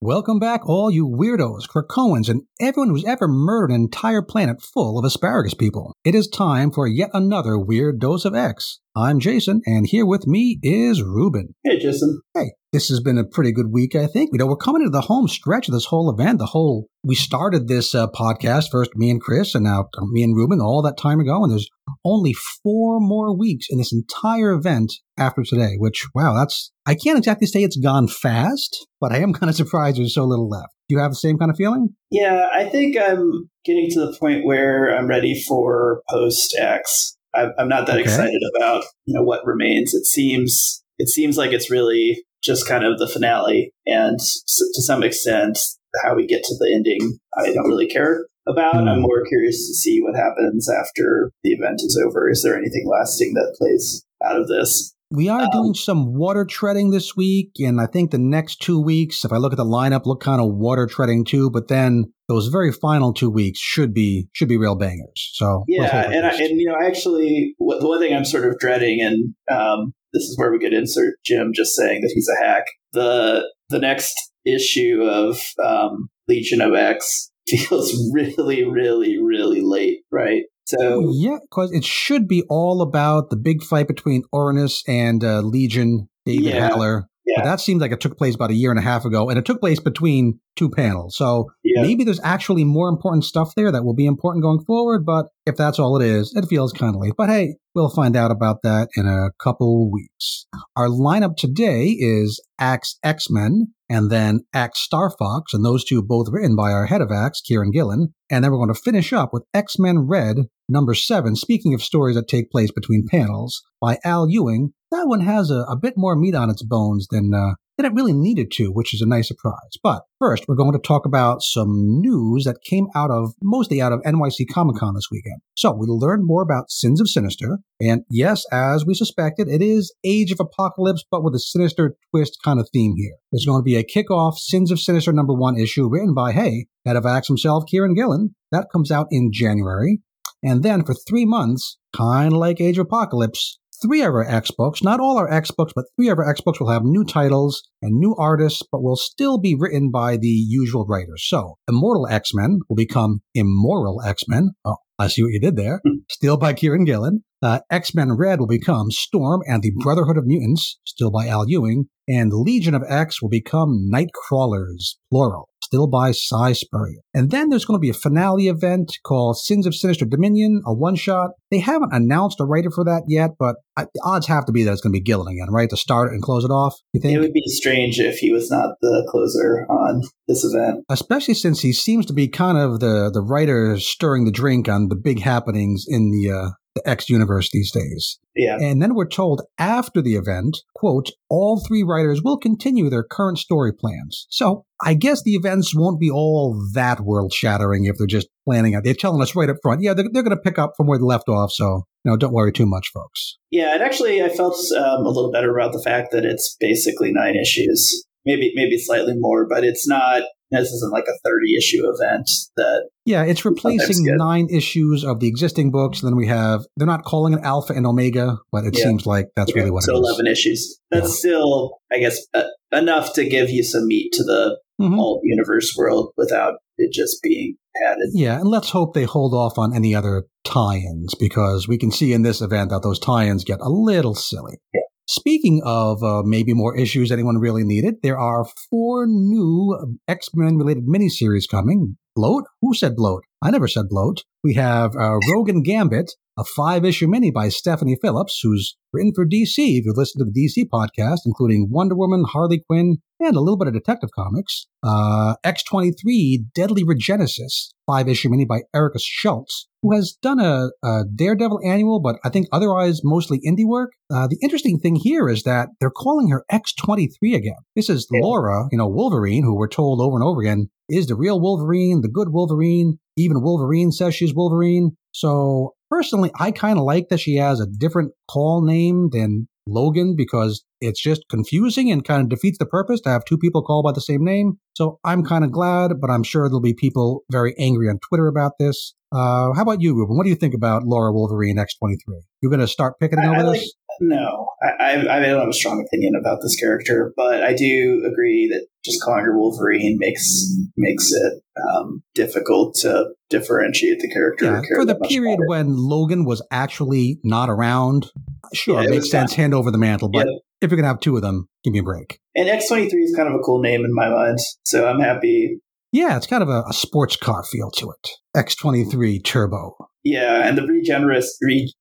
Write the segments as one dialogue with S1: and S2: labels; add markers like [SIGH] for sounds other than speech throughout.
S1: Welcome back, all you weirdos, Krakoans, and everyone who's ever murdered an entire planet full of asparagus people. It is time for yet another weird dose of X. I'm Jason, and here with me is Ruben.
S2: Hey, Jason.
S1: Hey, this has been a pretty good week, I think. You know, we're coming into the home stretch of this whole event. The whole, we started this uh, podcast, first me and Chris, and now me and Ruben, all that time ago, and there's only four more weeks in this entire event after today, which, wow, that's, I can't exactly say it's gone fast, but I am [LAUGHS] kind of surprised there's so little left. Do you have the same kind of feeling?
S2: Yeah, I think I'm getting to the point where I'm ready for post X. I'm not that okay. excited about you know what remains. It seems it seems like it's really just kind of the finale, and to some extent, how we get to the ending, I don't really care about. Mm. I'm more curious to see what happens after the event is over. Is there anything lasting that plays out of this?
S1: We are um, doing some water treading this week, and I think the next two weeks, if I look at the lineup, look kind of water treading too. But then those very final two weeks should be should be real bangers. So
S2: yeah, and I, and you know, actually, the one thing I'm sort of dreading, and um, this is where we could insert Jim just saying that he's a hack. The the next issue of um, Legion of X [LAUGHS] feels really, really, really late, right? So
S1: yeah, because it should be all about the big fight between Uranos and uh, Legion, David yeah, Haller. Yeah. But that seems like it took place about a year and a half ago, and it took place between two panels. So yeah. maybe there's actually more important stuff there that will be important going forward. But if that's all it is, it feels kind of late. But hey, we'll find out about that in a couple weeks. Our lineup today is Axe X Men and then Axe Star Fox, and those two both written by our head of Axe, Kieron Gillen. And then we're going to finish up with X Men Red, number seven. Speaking of stories that take place between panels, by Al Ewing. That one has a, a bit more meat on its bones than uh, than it really needed to, which is a nice surprise. But first, we're going to talk about some news that came out of, mostly out of NYC Comic Con this weekend. So we learned more about Sins of Sinister. And yes, as we suspected, it is Age of Apocalypse, but with a sinister twist kind of theme here. There's going to be a kickoff Sins of Sinister number one issue written by, hey, head of Axe himself, Kieron Gillen. That comes out in January. And then for three months, kind of like Age of Apocalypse, three of our X books, not all our X books, but three of our X books will have new titles and new artists, but will still be written by the usual writers. So, Immortal X Men will become Immoral X Men. Oh, I see what you did there. Hmm. Still by Kieron Gillen. Uh, X Men Red will become Storm and the Brotherhood of Mutants, still by Al Ewing. And Legion of X will become Nightcrawlers, plural still by Si Spurrier. And then there's going to be a finale event called Sins of Sinister Dominion, a one shot. They haven't announced a writer for that yet, but the odds have to be that it's going to be Gillen again, right? To start it and close it off, you think?
S2: It would be strange if he was not the closer on this event.
S1: Especially since he seems to be kind of the, the writer stirring the drink on the big happenings in the, uh, the X universe these days.
S2: Yeah.
S1: And then we're told after the event, quote, all three writers will continue their current story plans. So I guess the events won't be all that world shattering if they're just planning out. They're telling us right up front, yeah, they're, they're going to pick up from where they left off. So, you know, don't worry too much, folks.
S2: Yeah. And actually, I felt um, a little better about the fact that it's basically nine issues. Maybe, maybe slightly more, but it's not this isn't like a 30 issue event that
S1: yeah it's replacing nine issues of the existing books then we have they're not calling it alpha and omega but it yeah. seems like that's yeah. really what
S2: so 11 issues that's yeah. still i guess uh, enough to give you some meat to the mm-hmm. alt universe world without it just being padded
S1: yeah and let's hope they hold off on any other tie-ins because we can see in this event that those tie-ins get a little silly
S2: yeah
S1: Speaking of uh, maybe more issues anyone really needed, there are four new X Men related miniseries coming. Bloat? Who said bloat? I never said bloat. We have uh, Rogue and Gambit, a five issue mini by Stephanie Phillips, who's written for DC. If you listen to the DC podcast, including Wonder Woman, Harley Quinn, and a little bit of Detective Comics. Uh, X23 Deadly Regenesis, five issue mini by Erica Schultz, who has done a, a, Daredevil annual, but I think otherwise mostly indie work. Uh, the interesting thing here is that they're calling her X23 again. This is yeah. Laura, you know, Wolverine, who we're told over and over again is the real Wolverine, the good Wolverine. Even Wolverine says she's Wolverine. So personally, I kind of like that she has a different call name than Logan because it's just confusing and kind of defeats the purpose to have two people called by the same name. So I'm kind of glad, but I'm sure there'll be people very angry on Twitter about this. Uh, how about you, Ruben? What do you think about Laura Wolverine X23? You're going to start picketing I, over
S2: I
S1: this?
S2: No, I, I, I don't have a strong opinion about this character, but I do agree that just calling her Wolverine makes makes it um, difficult to differentiate the character.
S1: Yeah, for the period when Logan was actually not around, sure, yeah, it makes sense. Not, hand over the mantle, but yeah. if you're gonna have two of them, give me a break.
S2: And X twenty three is kind of a cool name in my mind, so I'm happy.
S1: Yeah, it's kind of a, a sports car feel to it. X twenty three Turbo.
S2: Yeah, and the Regenerus re,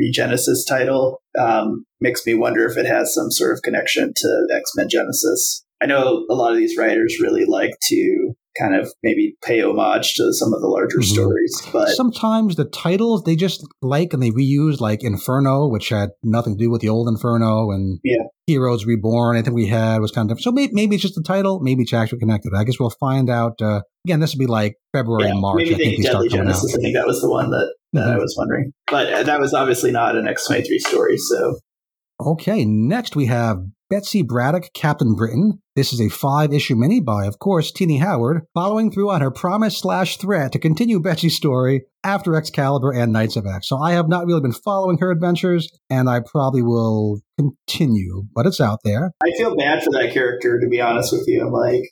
S2: Regenesis title um, makes me wonder if it has some sort of connection to X Men Genesis. I know a lot of these writers really like to kind of maybe pay homage to some of the larger mm-hmm. stories. But
S1: sometimes the titles they just like and they reuse, like Inferno, which had nothing to do with the old Inferno, and
S2: yeah.
S1: Heroes Reborn. I think we had was kind of different. So maybe, maybe it's just the title, maybe it's actually connected. I guess we'll find out. Uh, again, this would be like February, yeah, March.
S2: Maybe I think Deadly Genesis. I think that was the one that, that mm-hmm. I was wondering, but uh, that was obviously not an X twenty three story. So
S1: Okay, next we have Betsy Braddock, Captain Britain. This is a five issue mini by, of course, Tini Howard, following through on her promise slash threat to continue Betsy's story after Excalibur and Knights of X. So I have not really been following her adventures, and I probably will continue, but it's out there.
S2: I feel bad for that character, to be honest with you. I'm like,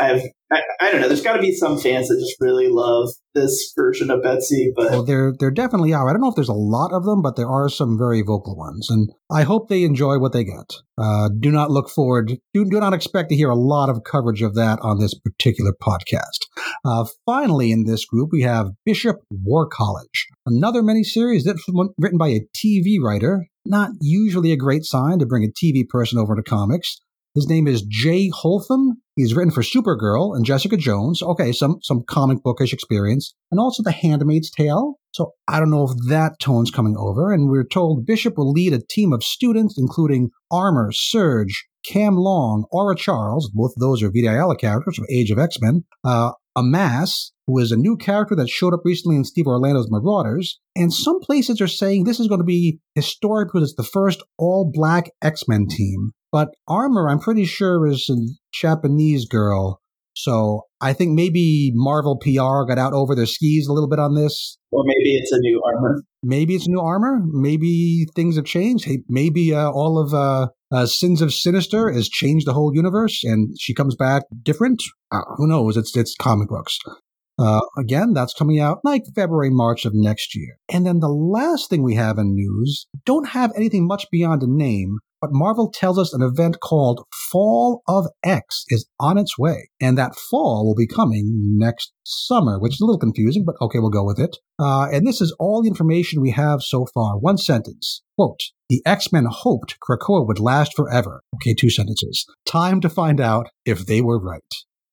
S2: I have I, I don't know. There's got to be some fans that just really love this version of Betsy, but
S1: well, there there definitely are. I don't know if there's a lot of them, but there are some very vocal ones, and I hope they enjoy what they get. Uh, do not look forward. Do do not expect to hear a lot of coverage of that on this particular podcast. Uh, finally, in this group, we have Bishop War College, another miniseries that's written by a TV writer. Not usually a great sign to bring a TV person over to comics. His name is Jay Holtham. He's written for Supergirl and Jessica Jones. Okay, some some comic bookish experience, and also The Handmaid's Tale. So I don't know if that tone's coming over. And we're told Bishop will lead a team of students, including Armor, Surge, Cam Long, Aura Charles. Both of those are Ayala characters from Age of X Men. Uh, Amass, who is a new character that showed up recently in Steve Orlando's Marauders. And some places are saying this is going to be historic because it's the first all black X Men team. But Armor, I'm pretty sure, is a Japanese girl. So I think maybe Marvel PR got out over their skis a little bit on this.
S2: Or maybe it's a new armor.
S1: Maybe it's new armor. Maybe things have changed. Hey, maybe uh, all of uh, uh, Sins of Sinister has changed the whole universe, and she comes back different. Uh, who knows? It's it's comic books. Uh, again, that's coming out like February, March of next year. And then the last thing we have in news don't have anything much beyond a name, but Marvel tells us an event called Fall of X is on its way. And that fall will be coming next summer, which is a little confusing, but okay, we'll go with it. Uh, and this is all the information we have so far. One sentence. Quote, the X-Men hoped Krakoa would last forever. Okay, two sentences. Time to find out if they were right.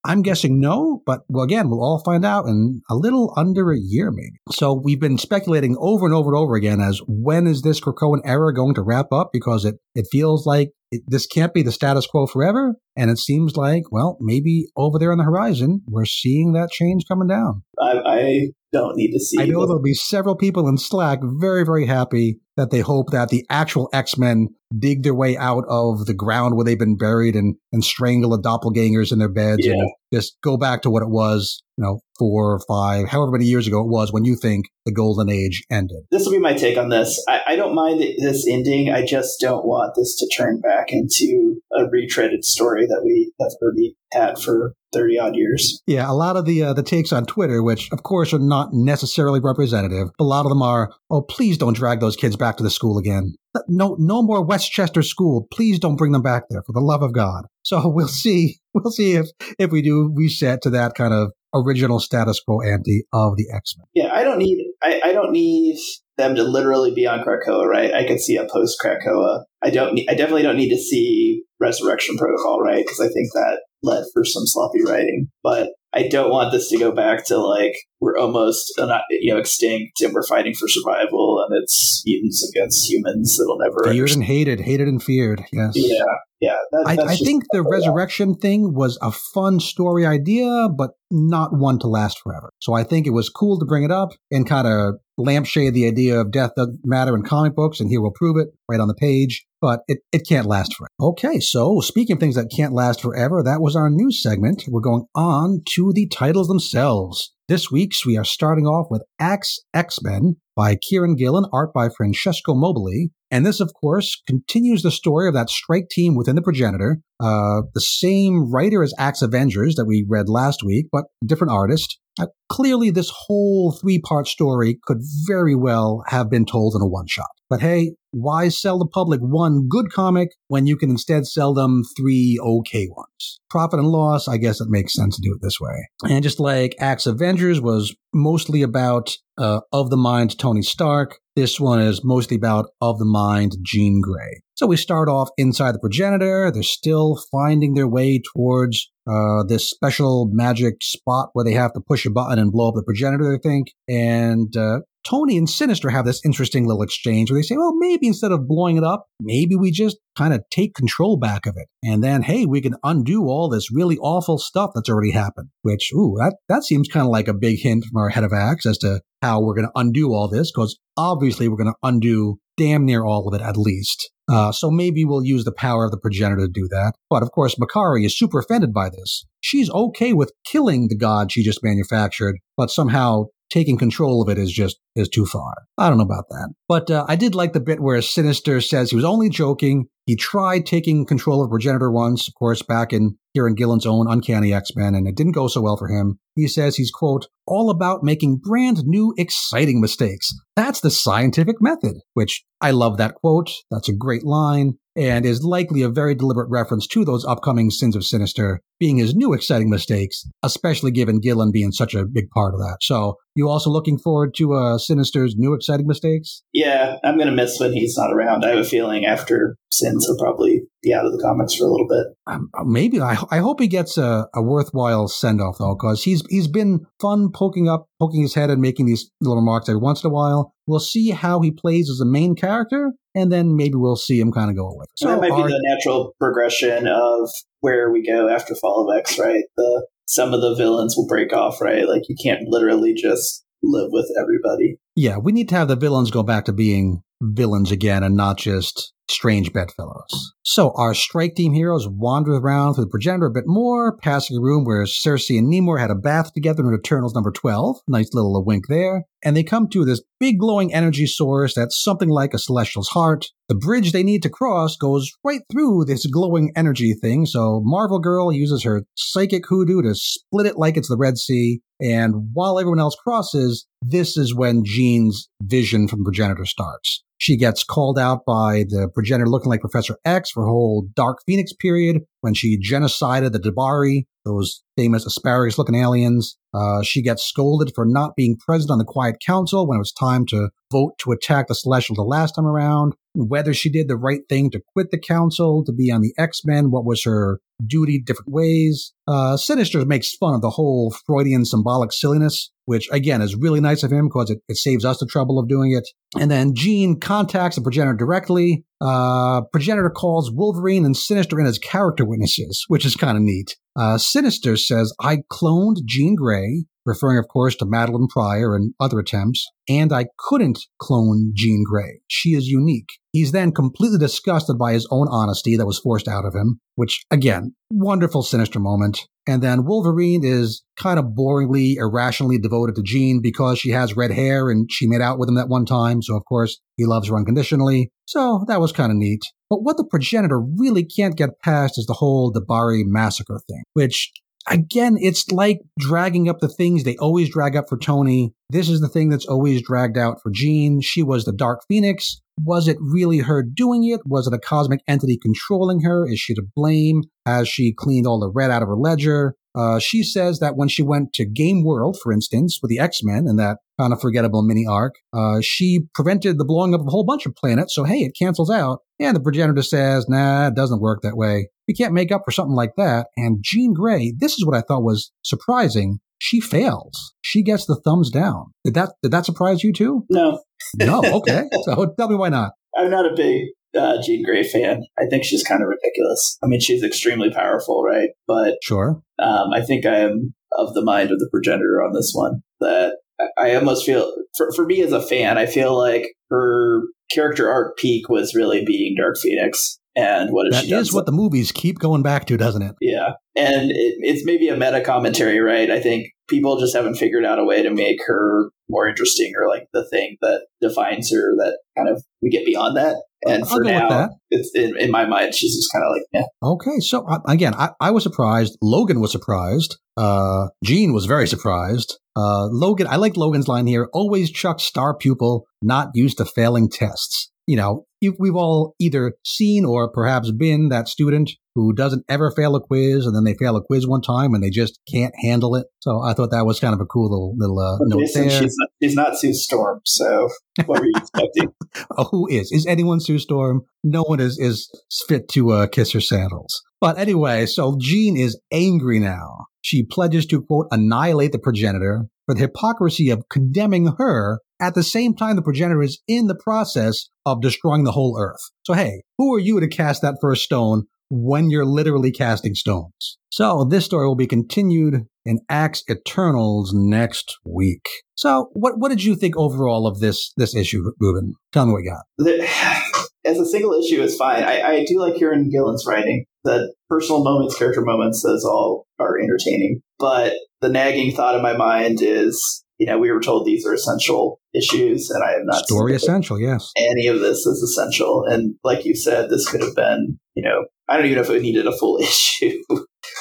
S1: I'm guessing no, but well, again, we'll all find out in a little under a year, maybe. So we've been speculating over and over and over again as when is this Krakoan era going to wrap up? Because it, it feels like it, this can't be the status quo forever. And it seems like, well, maybe over there on the horizon, we're seeing that change coming down.
S2: I, I don't need to see.
S1: I know the- there'll be several people in Slack very, very happy that they hope that the actual X Men dig their way out of the ground where they've been buried and, and strangle the doppelgangers in their beds yeah. and just go back to what it was, you know, four or five, however many years ago it was when you think the golden age ended.
S2: This will be my take on this. I, I don't mind this ending. I just don't want this to turn back into a retreaded story that we have already had for 30 odd years.
S1: Yeah, a lot of the uh, the takes on Twitter, which of course are not necessarily representative, but a lot of them are, oh, please don't drag those kids back to the school again. No, no more Westchester School. Please don't bring them back there, for the love of God. So [LAUGHS] we'll see. We'll see if if we do reset to that kind of original status quo ante of the X Men.
S2: Yeah, I don't need. I, I don't need them to literally be on Krakoa, right? I could see a post Krakoa. I don't. Need, I definitely don't need to see Resurrection Protocol, right? Because I think that led for some sloppy writing. But I don't want this to go back to like we're almost uh, not you know extinct and we're fighting for survival and it's mutants against humans that'll never
S1: feared and hated, hated and feared. Yes.
S2: Yeah, yeah.
S1: That, I, I think the resurrection thing was a fun story idea, but not one to last forever. So I think it was cool to bring it up and kind of lampshade the idea of death doesn't matter in comic books, and here we'll prove it right on the page. But it, it can't last forever. Okay, so speaking of things that can't last forever, that was our news segment. We're going on to the titles themselves. This week's we are starting off with Axe X Men by Kieron Gillen, art by Francesco Mobili, And this, of course, continues the story of that strike team within the progenitor. Uh, the same writer as Axe Avengers that we read last week, but different artist. Uh, clearly, this whole three part story could very well have been told in a one shot. But hey, why sell the public one good comic when you can instead sell them three okay ones? Profit and loss, I guess it makes sense to do it this way. And just like Axe Avengers was mostly about uh, of the mind Tony Stark, this one is mostly about of the mind Jean Grey. So we start off inside the progenitor. They're still finding their way towards uh, this special magic spot where they have to push a button and blow up the progenitor, I think. And uh, Tony and Sinister have this interesting little exchange where they say, well, maybe instead of blowing it up, maybe we just kind of take control back of it. And then, hey, we can undo all this really awful stuff that's already happened, which, ooh, that, that seems kind of like a big hint from our head of acts as to how we're going to undo all this, because obviously we're going to undo damn near all of it at least. Uh, so maybe we'll use the power of the progenitor to do that. But of course, Makkari is super offended by this. She's okay with killing the god she just manufactured, but somehow taking control of it is just is too far. I don't know about that. But uh, I did like the bit where Sinister says he was only joking. He tried taking control of Progenitor once, of course, back in Kieron Gillen's own Uncanny X-Men, and it didn't go so well for him. He says he's, quote, all about making brand new, exciting mistakes. That's the scientific method, which I love that quote. That's a great line and is likely a very deliberate reference to those upcoming sins of Sinister being his new exciting mistakes, especially given Gillen being such a big part of that. So, you also looking forward to uh, Sinister's new exciting mistakes?
S2: Yeah, I'm going to miss when he's not around. I have a feeling after Sins, he'll probably be out of the comics for a little bit.
S1: Um, maybe. I, I hope he gets a, a worthwhile send off, though, because he's, he's been fun poking up, poking his head and making these little remarks every once in a while. We'll see how he plays as a main character, and then maybe we'll see him kind of go away.
S2: So that might our, be the natural progression of where we go after Fall of X, right? The some of the villains will break off, right? Like you can't literally just live with everybody.
S1: Yeah, we need to have the villains go back to being villains again and not just strange bedfellows. So our strike team heroes wander around through the progenitor a bit more, passing a room where Sersi and Namor had a bath together in Eternals number 12. Nice little wink there. And they come to this big glowing energy source that's something like a celestial's heart. The bridge they need to cross goes right through this glowing energy thing, so Marvel Girl uses her psychic hoodoo to split it like it's the Red Sea. And while everyone else crosses, this is when Jean's vision from progenitor starts. She gets called out by the progenitor looking like Professor X for a whole Dark Phoenix period when she genocided the D'Bari, those famous asparagus looking aliens. Uh, she gets scolded for not being present on the Quiet Council when it was time to vote to attack the Celestial the last time around. Whether she did the right thing to quit the Council, to be on the X Men, what was her duty different ways. Uh, Sinister makes fun of the whole Freudian symbolic silliness, which again is really nice of him because it, it saves us the trouble of doing it. And then Jean contacts the progenitor directly. Uh, progenitor calls Wolverine and Sinister in as character witnesses, which is kind of neat. Uh, Sinister says, I cloned Jean Grey, referring, of course, to Madelyne Pryor and other attempts, and I couldn't clone Jean Grey. She is unique. He's then completely disgusted by his own honesty that was forced out of him, which, again, wonderful Sinister moment. And then Wolverine is kind of boringly, irrationally devoted to Jean because she has red hair and she made out with him that one time. So, of course, he loves her unconditionally. So that was kind of neat. But what the progenitor really can't get past is the whole D'Bari massacre thing, which again, it's like dragging up the things they always drag up for Tony. This is the thing that's always dragged out for Jean. She was the Dark Phoenix. Was it really her doing it? Was it a cosmic entity controlling her? Is she to blame? Has she cleaned all the red out of her ledger? Uh, she says that when she went to Game World, for instance, with the X Men and that kind of forgettable mini arc, uh, she prevented the blowing up of a whole bunch of planets. So, hey, it cancels out. And the progenitor says, nah, it doesn't work that way. We can't make up for something like that. And Jean Grey, this is what I thought was surprising. She fails. She gets the thumbs down. Did that did that surprise you too?
S2: No.
S1: no. [LAUGHS] Okay. So tell me why not.
S2: I'm not a big uh, Jean Grey fan. I think she's kind of ridiculous. I mean, she's extremely powerful, right? But
S1: sure.
S2: Um, I think I am of the mind of the progenitor on this one. That I almost feel, for, for me as a fan, I feel like her character arc peak was really being Dark Phoenix. And what
S1: that is what the movies keep going back to, doesn't it?
S2: Yeah, and it, it's maybe a meta commentary, right? I think people just haven't figured out a way to make her more interesting, or like the thing that defines her. That kind of we get beyond that, And I'll for now, it's in, in, my mind, she's just kind of like, yeah.
S1: Okay, so uh, again, I, I, was surprised. Logan was surprised. Uh, Jean was very surprised. Uh, Logan, I like Logan's line here. Always Chuck, star pupil, not used to failing tests you know, we've all either seen or perhaps been that student who doesn't ever fail a quiz and then they fail a quiz one time and they just can't handle it. So I thought that was kind of a cool little little uh, note Jason, there.
S2: She's not, she's not Sue Storm, so what were you [LAUGHS] expecting?
S1: oh, who is? Is anyone Sue Storm? No one is is fit to uh, kiss her sandals. But anyway, so Jean is angry now. She pledges to quote annihilate the progenitor for the hypocrisy of condemning her at the same time, the progenitor is in the process of destroying the whole earth. So, hey, who are you to cast that first stone when you're literally casting stones? So, this story will be continued in Axe Eternals next week. So, what what did you think overall of this this issue, Ruben? Tell me what you got. [SIGHS]
S2: As a single issue, it's fine. I, I do like Kieron Gillen's writing. The personal moments, character moments, those all are entertaining. But the nagging thought in my mind is you know, we were told these are essential issues, and I have not
S1: story essential. Yes,
S2: any of this is essential, and like you said, this could have been, you know, I don't even know if it needed a full [LAUGHS] issue.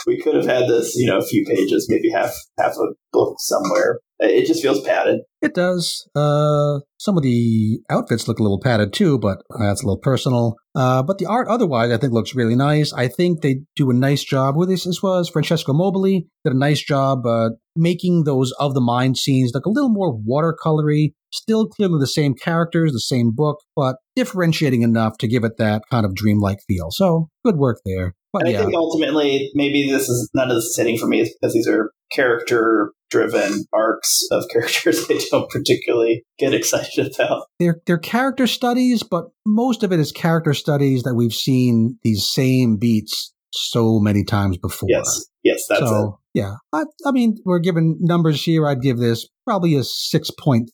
S2: we could have had this, you know, a few pages, maybe half half a book somewhere. It just feels padded.
S1: It does. Uh, some of the outfits look a little padded too, but that's a little personal. Uh, but the art otherwise, I think, looks really nice. I think they do a nice job with this. This was Francesco Mobili did a nice job uh, making those of the mind scenes look a little more watercolory. Still clearly the same characters, the same book, but differentiating enough to give it that kind of dreamlike feel. So good work there.
S2: But, yeah. I think ultimately, maybe this is none of this is hitting for me because these are character driven arcs of [LAUGHS] characters I don't particularly get excited about.
S1: They're, they're character studies, but most of it is character studies that we've seen these same beats so many times before.
S2: Yes, yes, that's so,
S1: it. Yeah, I, I mean, we're given numbers here. I'd give this probably a 6.3.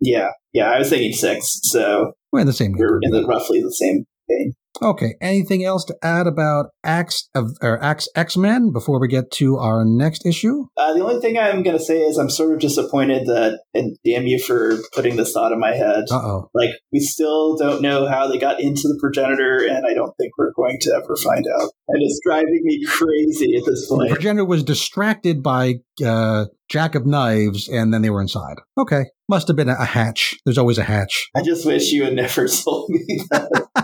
S2: Yeah, yeah, I was thinking six. So
S1: we're in the same.
S2: We're in the, roughly the same vein.
S1: Okay. Anything else to add about Axe of or Axe X Men before we get to our next issue?
S2: Uh, the only thing I'm going to say is I'm sort of disappointed that, and damn you for putting this thought in my head.
S1: Uh oh.
S2: Like we still don't know how they got into the progenitor, and I don't think we're going to ever find out. And it's driving me crazy at this point.
S1: The progenitor was distracted by uh, Jack of Knives, and then they were inside. Okay. Must have been a hatch. There's always a hatch.
S2: I just wish you had never [LAUGHS] told me that.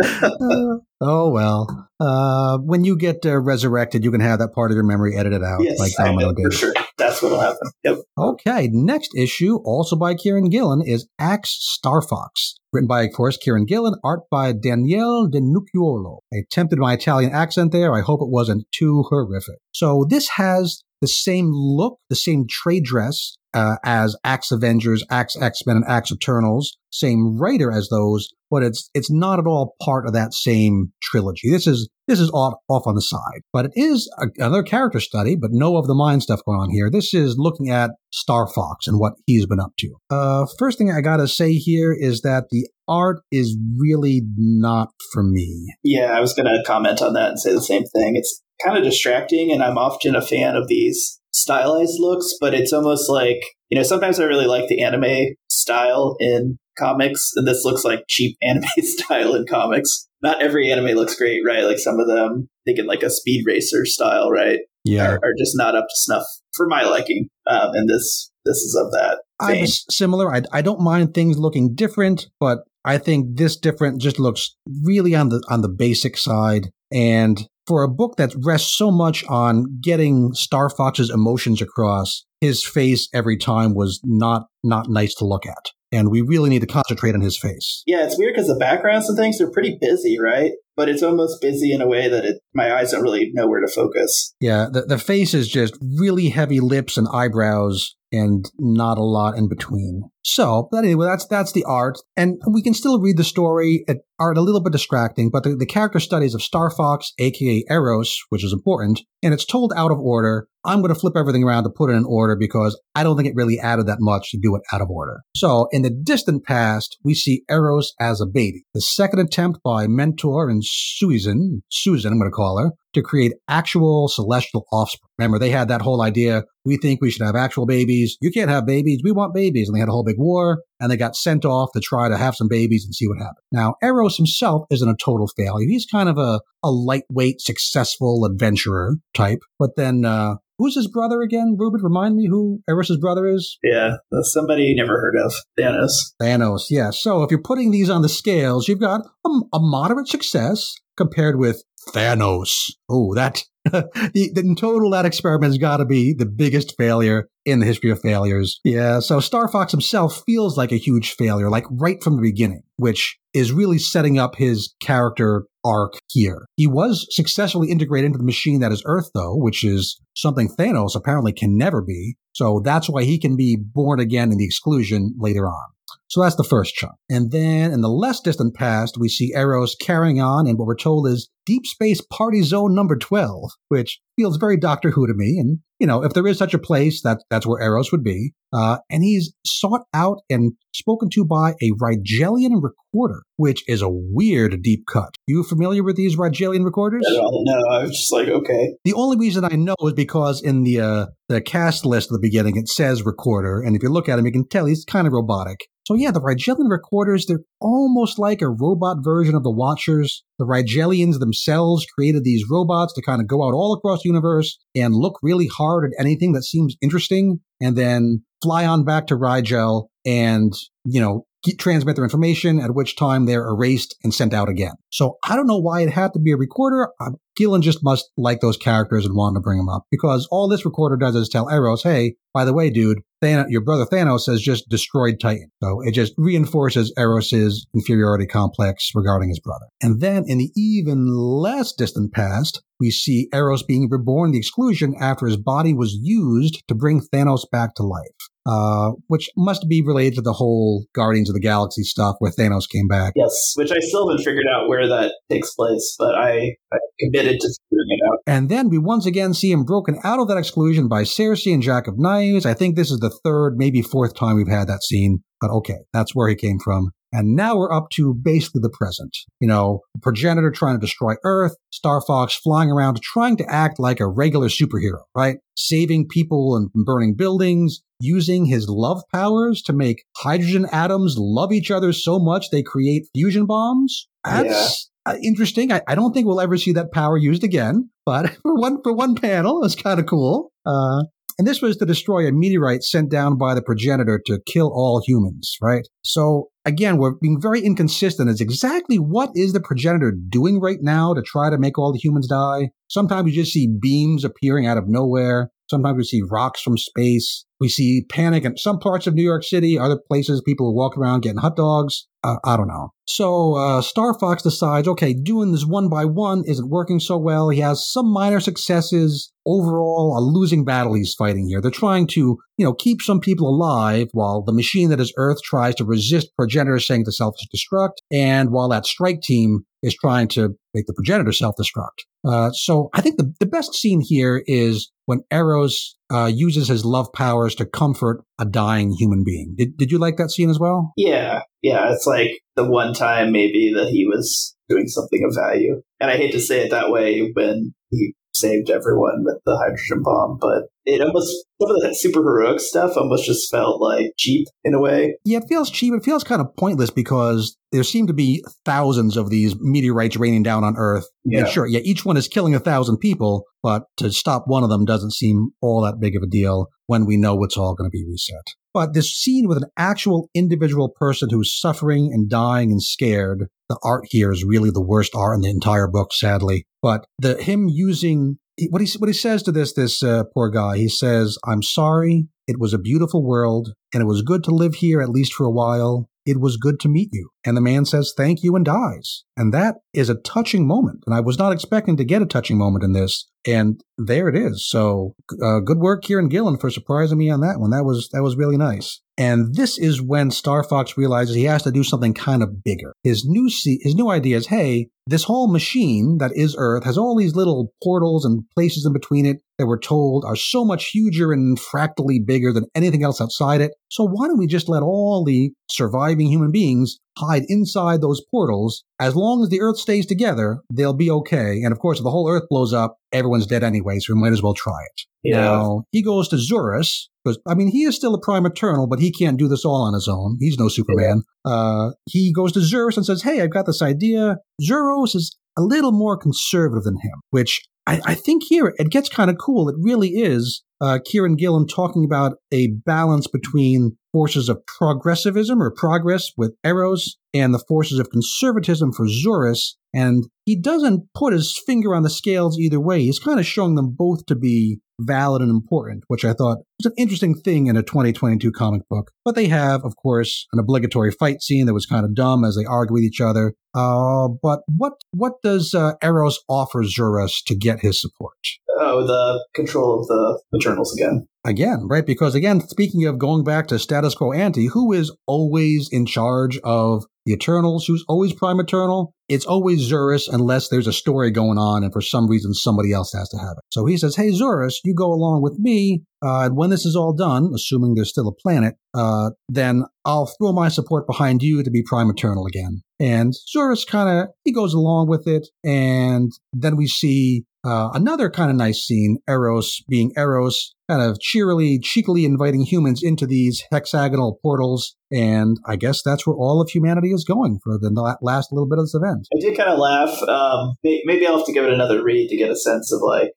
S2: [LAUGHS]
S1: oh well. Uh, when you get uh, resurrected, you can have that part of your memory edited out,
S2: yes, like Domino did. For sure, that's what'll happen. Yep.
S1: Okay. Next issue, also by Kieron Gillen, is Axe Star Fox. Written by, of course, Kieron Gillen, art by Daniele Di Nicuolo. I attempted my Italian accent there. I hope it wasn't too horrific. So this has the same look, the same trade dress uh, as Axe Avengers, Axe X Men, and Axe Eternals. Same writer as those, but it's it's not at all part of that same trilogy. This is this is off, off on the side, but it is a, another character study, but no of the mind stuff going on here. This is looking at Star Fox and what he's been up to. Uh, first thing I gotta say here is that the art is really not for me.
S2: Yeah, I was gonna comment on that and say the same thing. It's kind of distracting, and I'm often a fan of these stylized looks, but it's almost like, you know, sometimes I really like the anime style in comics, and this looks like cheap [LAUGHS] anime style in comics. Not every anime looks great, right? Like some of them, thinking like a speed racer style, right?
S1: Yeah,
S2: are, are just not up to snuff for my liking. Um, and this this is of that.
S1: Vein. I'm similar. I, I don't mind things looking different, but I think this different just looks really on the on the basic side. And for a book that rests so much on getting Star Fox's emotions across, his face every time was not not nice to look at. And we really need to concentrate on his face.
S2: Yeah, it's weird because the backgrounds and things are pretty busy, right? But it's almost busy in a way that it, my eyes don't really know where to focus.
S1: Yeah, the, the face is just really heavy lips and eyebrows and not a lot in between. So, but anyway, that's that's the art, and we can still read the story. It art a little bit distracting, but the, the character studies of Star Fox, aka Eros, which is important, and it's told out of order. I'm going to flip everything around to put it in order because I don't think it really added that much to do it out of order. So, in the distant past, we see Eros as a baby. The second attempt by mentor and Susan, Susan, I'm going to call her, to create actual celestial offspring. Remember, they had that whole idea. We think we should have actual babies. You can't have babies. We want babies. And they had a whole big war and they got sent off to try to have some babies and see what happened. Now, Eros himself isn't a total failure. He's kind of a, a lightweight, successful adventurer type. But then, uh, Who's his brother again? Ruben, remind me who Eros's brother is?
S2: Yeah, somebody you never heard of. Thanos.
S1: Thanos, yeah. So if you're putting these on the scales, you've got a, a moderate success compared with Thanos. Oh, that [LAUGHS] the, in total, that experiment has got to be the biggest failure in the history of failures. Yeah, so Star Fox himself feels like a huge failure, like right from the beginning, which is really setting up his character arc here. He was successfully integrated into the machine that is Earth, though, which is something Thanos apparently can never be. So that's why he can be born again in the exclusion later on. So that's the first chunk. And then in the less distant past, we see Eros carrying on in what we're told is Deep Space Party Zone number 12, which feels very Doctor Who to me. And, you know, if there is such a place, that, that's where Eros would be. Uh, and he's sought out and spoken to by a Rigelian recorder, which is a weird deep cut. You familiar with these Rigelian recorders?
S2: No, I was just like, okay.
S1: The only reason I know is because in the uh, the cast list at the beginning, it says recorder. And if you look at him, you can tell he's kind of robotic. So yeah, the Rigelian recorders, they're almost like a robot version of the Watchers. The Rigelians themselves created these robots to kind of go out all across the universe and look really hard at anything that seems interesting and then fly on back to Rigel and, you know, transmit their information, at which time they're erased and sent out again. So I don't know why it had to be a recorder. Uh, Gillen just must like those characters and want to bring them up because all this recorder does is tell Eros, hey, by the way, dude, Thanos, your brother Thanos has just destroyed Titan. So it just reinforces Eros's inferiority complex regarding his brother. And then in the even less distant past, we see Eros being reborn the exclusion after his body was used to bring Thanos back to life. Uh, which must be related to the whole Guardians of the Galaxy stuff where Thanos came back.
S2: Yes, which I still haven't figured out where that takes place, but I, I committed to figuring it out.
S1: And then we once again see him broken out of that exclusion by Sersi and Jack of Knives. I think this is the third, maybe fourth time we've had that scene, but okay, that's where he came from. And now we're up to basically the present. You know, progenitor trying to destroy Earth, Star Fox flying around trying to act like a regular superhero, right? Saving people and burning buildings, using his love powers to make hydrogen atoms love each other so much they create fusion bombs. That's yeah. uh, interesting. I, I, don't think we'll ever see that power used again, but [LAUGHS] for one for one panel, it's kind of cool. Uh, and this was to destroy a meteorite sent down by the progenitor to kill all humans, right? So again, we're being very inconsistent as exactly what is the progenitor doing right now to try to make all the humans die? Sometimes you just see beams appearing out of nowhere. Sometimes we see rocks from space. We see panic in some parts of New York City, other places people walk around getting hot dogs. Uh, I don't know. So uh, Star Fox decides, okay, doing this one by one isn't working so well. He has some minor successes. Overall, a losing battle he's fighting here. They're trying to, you know, keep some people alive while the machine that is Earth tries to resist progenitor saying to self-destruct, and while that strike team is trying to make the progenitor self-destruct. Uh, so I think the, the best scene here is when Eros uh, uses his love powers to comfort a dying human being. Did, did you like that scene as well?
S2: Yeah. Yeah. It's like the one time maybe that he was doing something of value. And I hate to say it that way when he saved everyone with the hydrogen bomb, but it almost some of that super heroic stuff almost just felt like cheap in a way.
S1: Yeah, it feels cheap. It feels kind of pointless because there seem to be thousands of these meteorites raining down on Earth. Yeah. And sure, yeah, each one is killing a thousand people, but to stop one of them doesn't seem all that big of a deal when we know it's all going to be reset. But this scene with an actual individual person who's suffering and dying and scared, the art here is really the worst art in the entire book, sadly. But the him using what he what he says to this this uh, poor guy, he says, "I'm sorry. It was a beautiful world, and it was good to live here at least for a while. It was good to meet you." And the man says, "Thank you," and dies. And that is a touching moment. And I was not expecting to get a touching moment in this, and there it is. So uh, good work, Kieron Gillen, for surprising me on that one. That was that was really nice. And this is when Star Fox realizes he has to do something kind of bigger. His new his new idea is, hey, this whole machine that is Earth has all these little portals and places in between it that we're told are so much huger and fractally bigger than anything else outside it. So why don't we just let all the surviving human beings hide inside those portals. As long as the Earth stays together, they'll be okay. And of course, if the whole Earth blows up, everyone's dead anyway, so we might as well try it. Yeah. Now, he goes to Zuras, because, I mean, he is still a Prime Eternal, but he can't do this all on his own. He's no Superman. Yeah. Uh, he goes to Zuras and says, Hey, I've got this idea. Zuras is a little more conservative than him, which I, I think here it gets kind of cool. It really is uh, Kieron Gillen talking about a balance between forces of progressivism or progress with Eros and the forces of conservatism for Zuras. And he doesn't put his finger on the scales either way. He's kind of showing them both to be valid and important, which I thought was an interesting thing in a 2022 comic book. But they have, of course, an obligatory fight scene that was kind of dumb as they argue with each other. Uh, but what what does uh, Eros offer Zuras to get his support?
S2: Oh, the control of the Eternals again.
S1: Again, right? Because again, speaking of going back to status quo ante, who is always in charge of the Eternals? Who's always Prime Eternal? It's always Zuras, unless there's a story going on, and for some reason somebody else has to have it. So he says, "Hey, Zuras, you go along with me, uh, and when this is all done, assuming there's still a planet, uh, then I'll throw my support behind you to be Prime Eternal again." And Zuras kind of he goes along with it, and then we see uh, another kind of nice scene, Eros being Eros, kind of cheerily, cheekily inviting humans into these hexagonal portals. And I guess that's where all of humanity is going for the last little bit of this event.
S2: I did kind of laugh. Um, maybe I'll have to give it another read to get a sense of like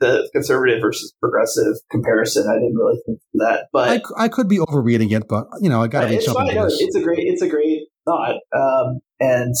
S2: the conservative versus progressive comparison. I didn't really think that, but
S1: I, I could be overreading it, but you know, I got to read something.
S2: it's a great, it's a great thought, um, and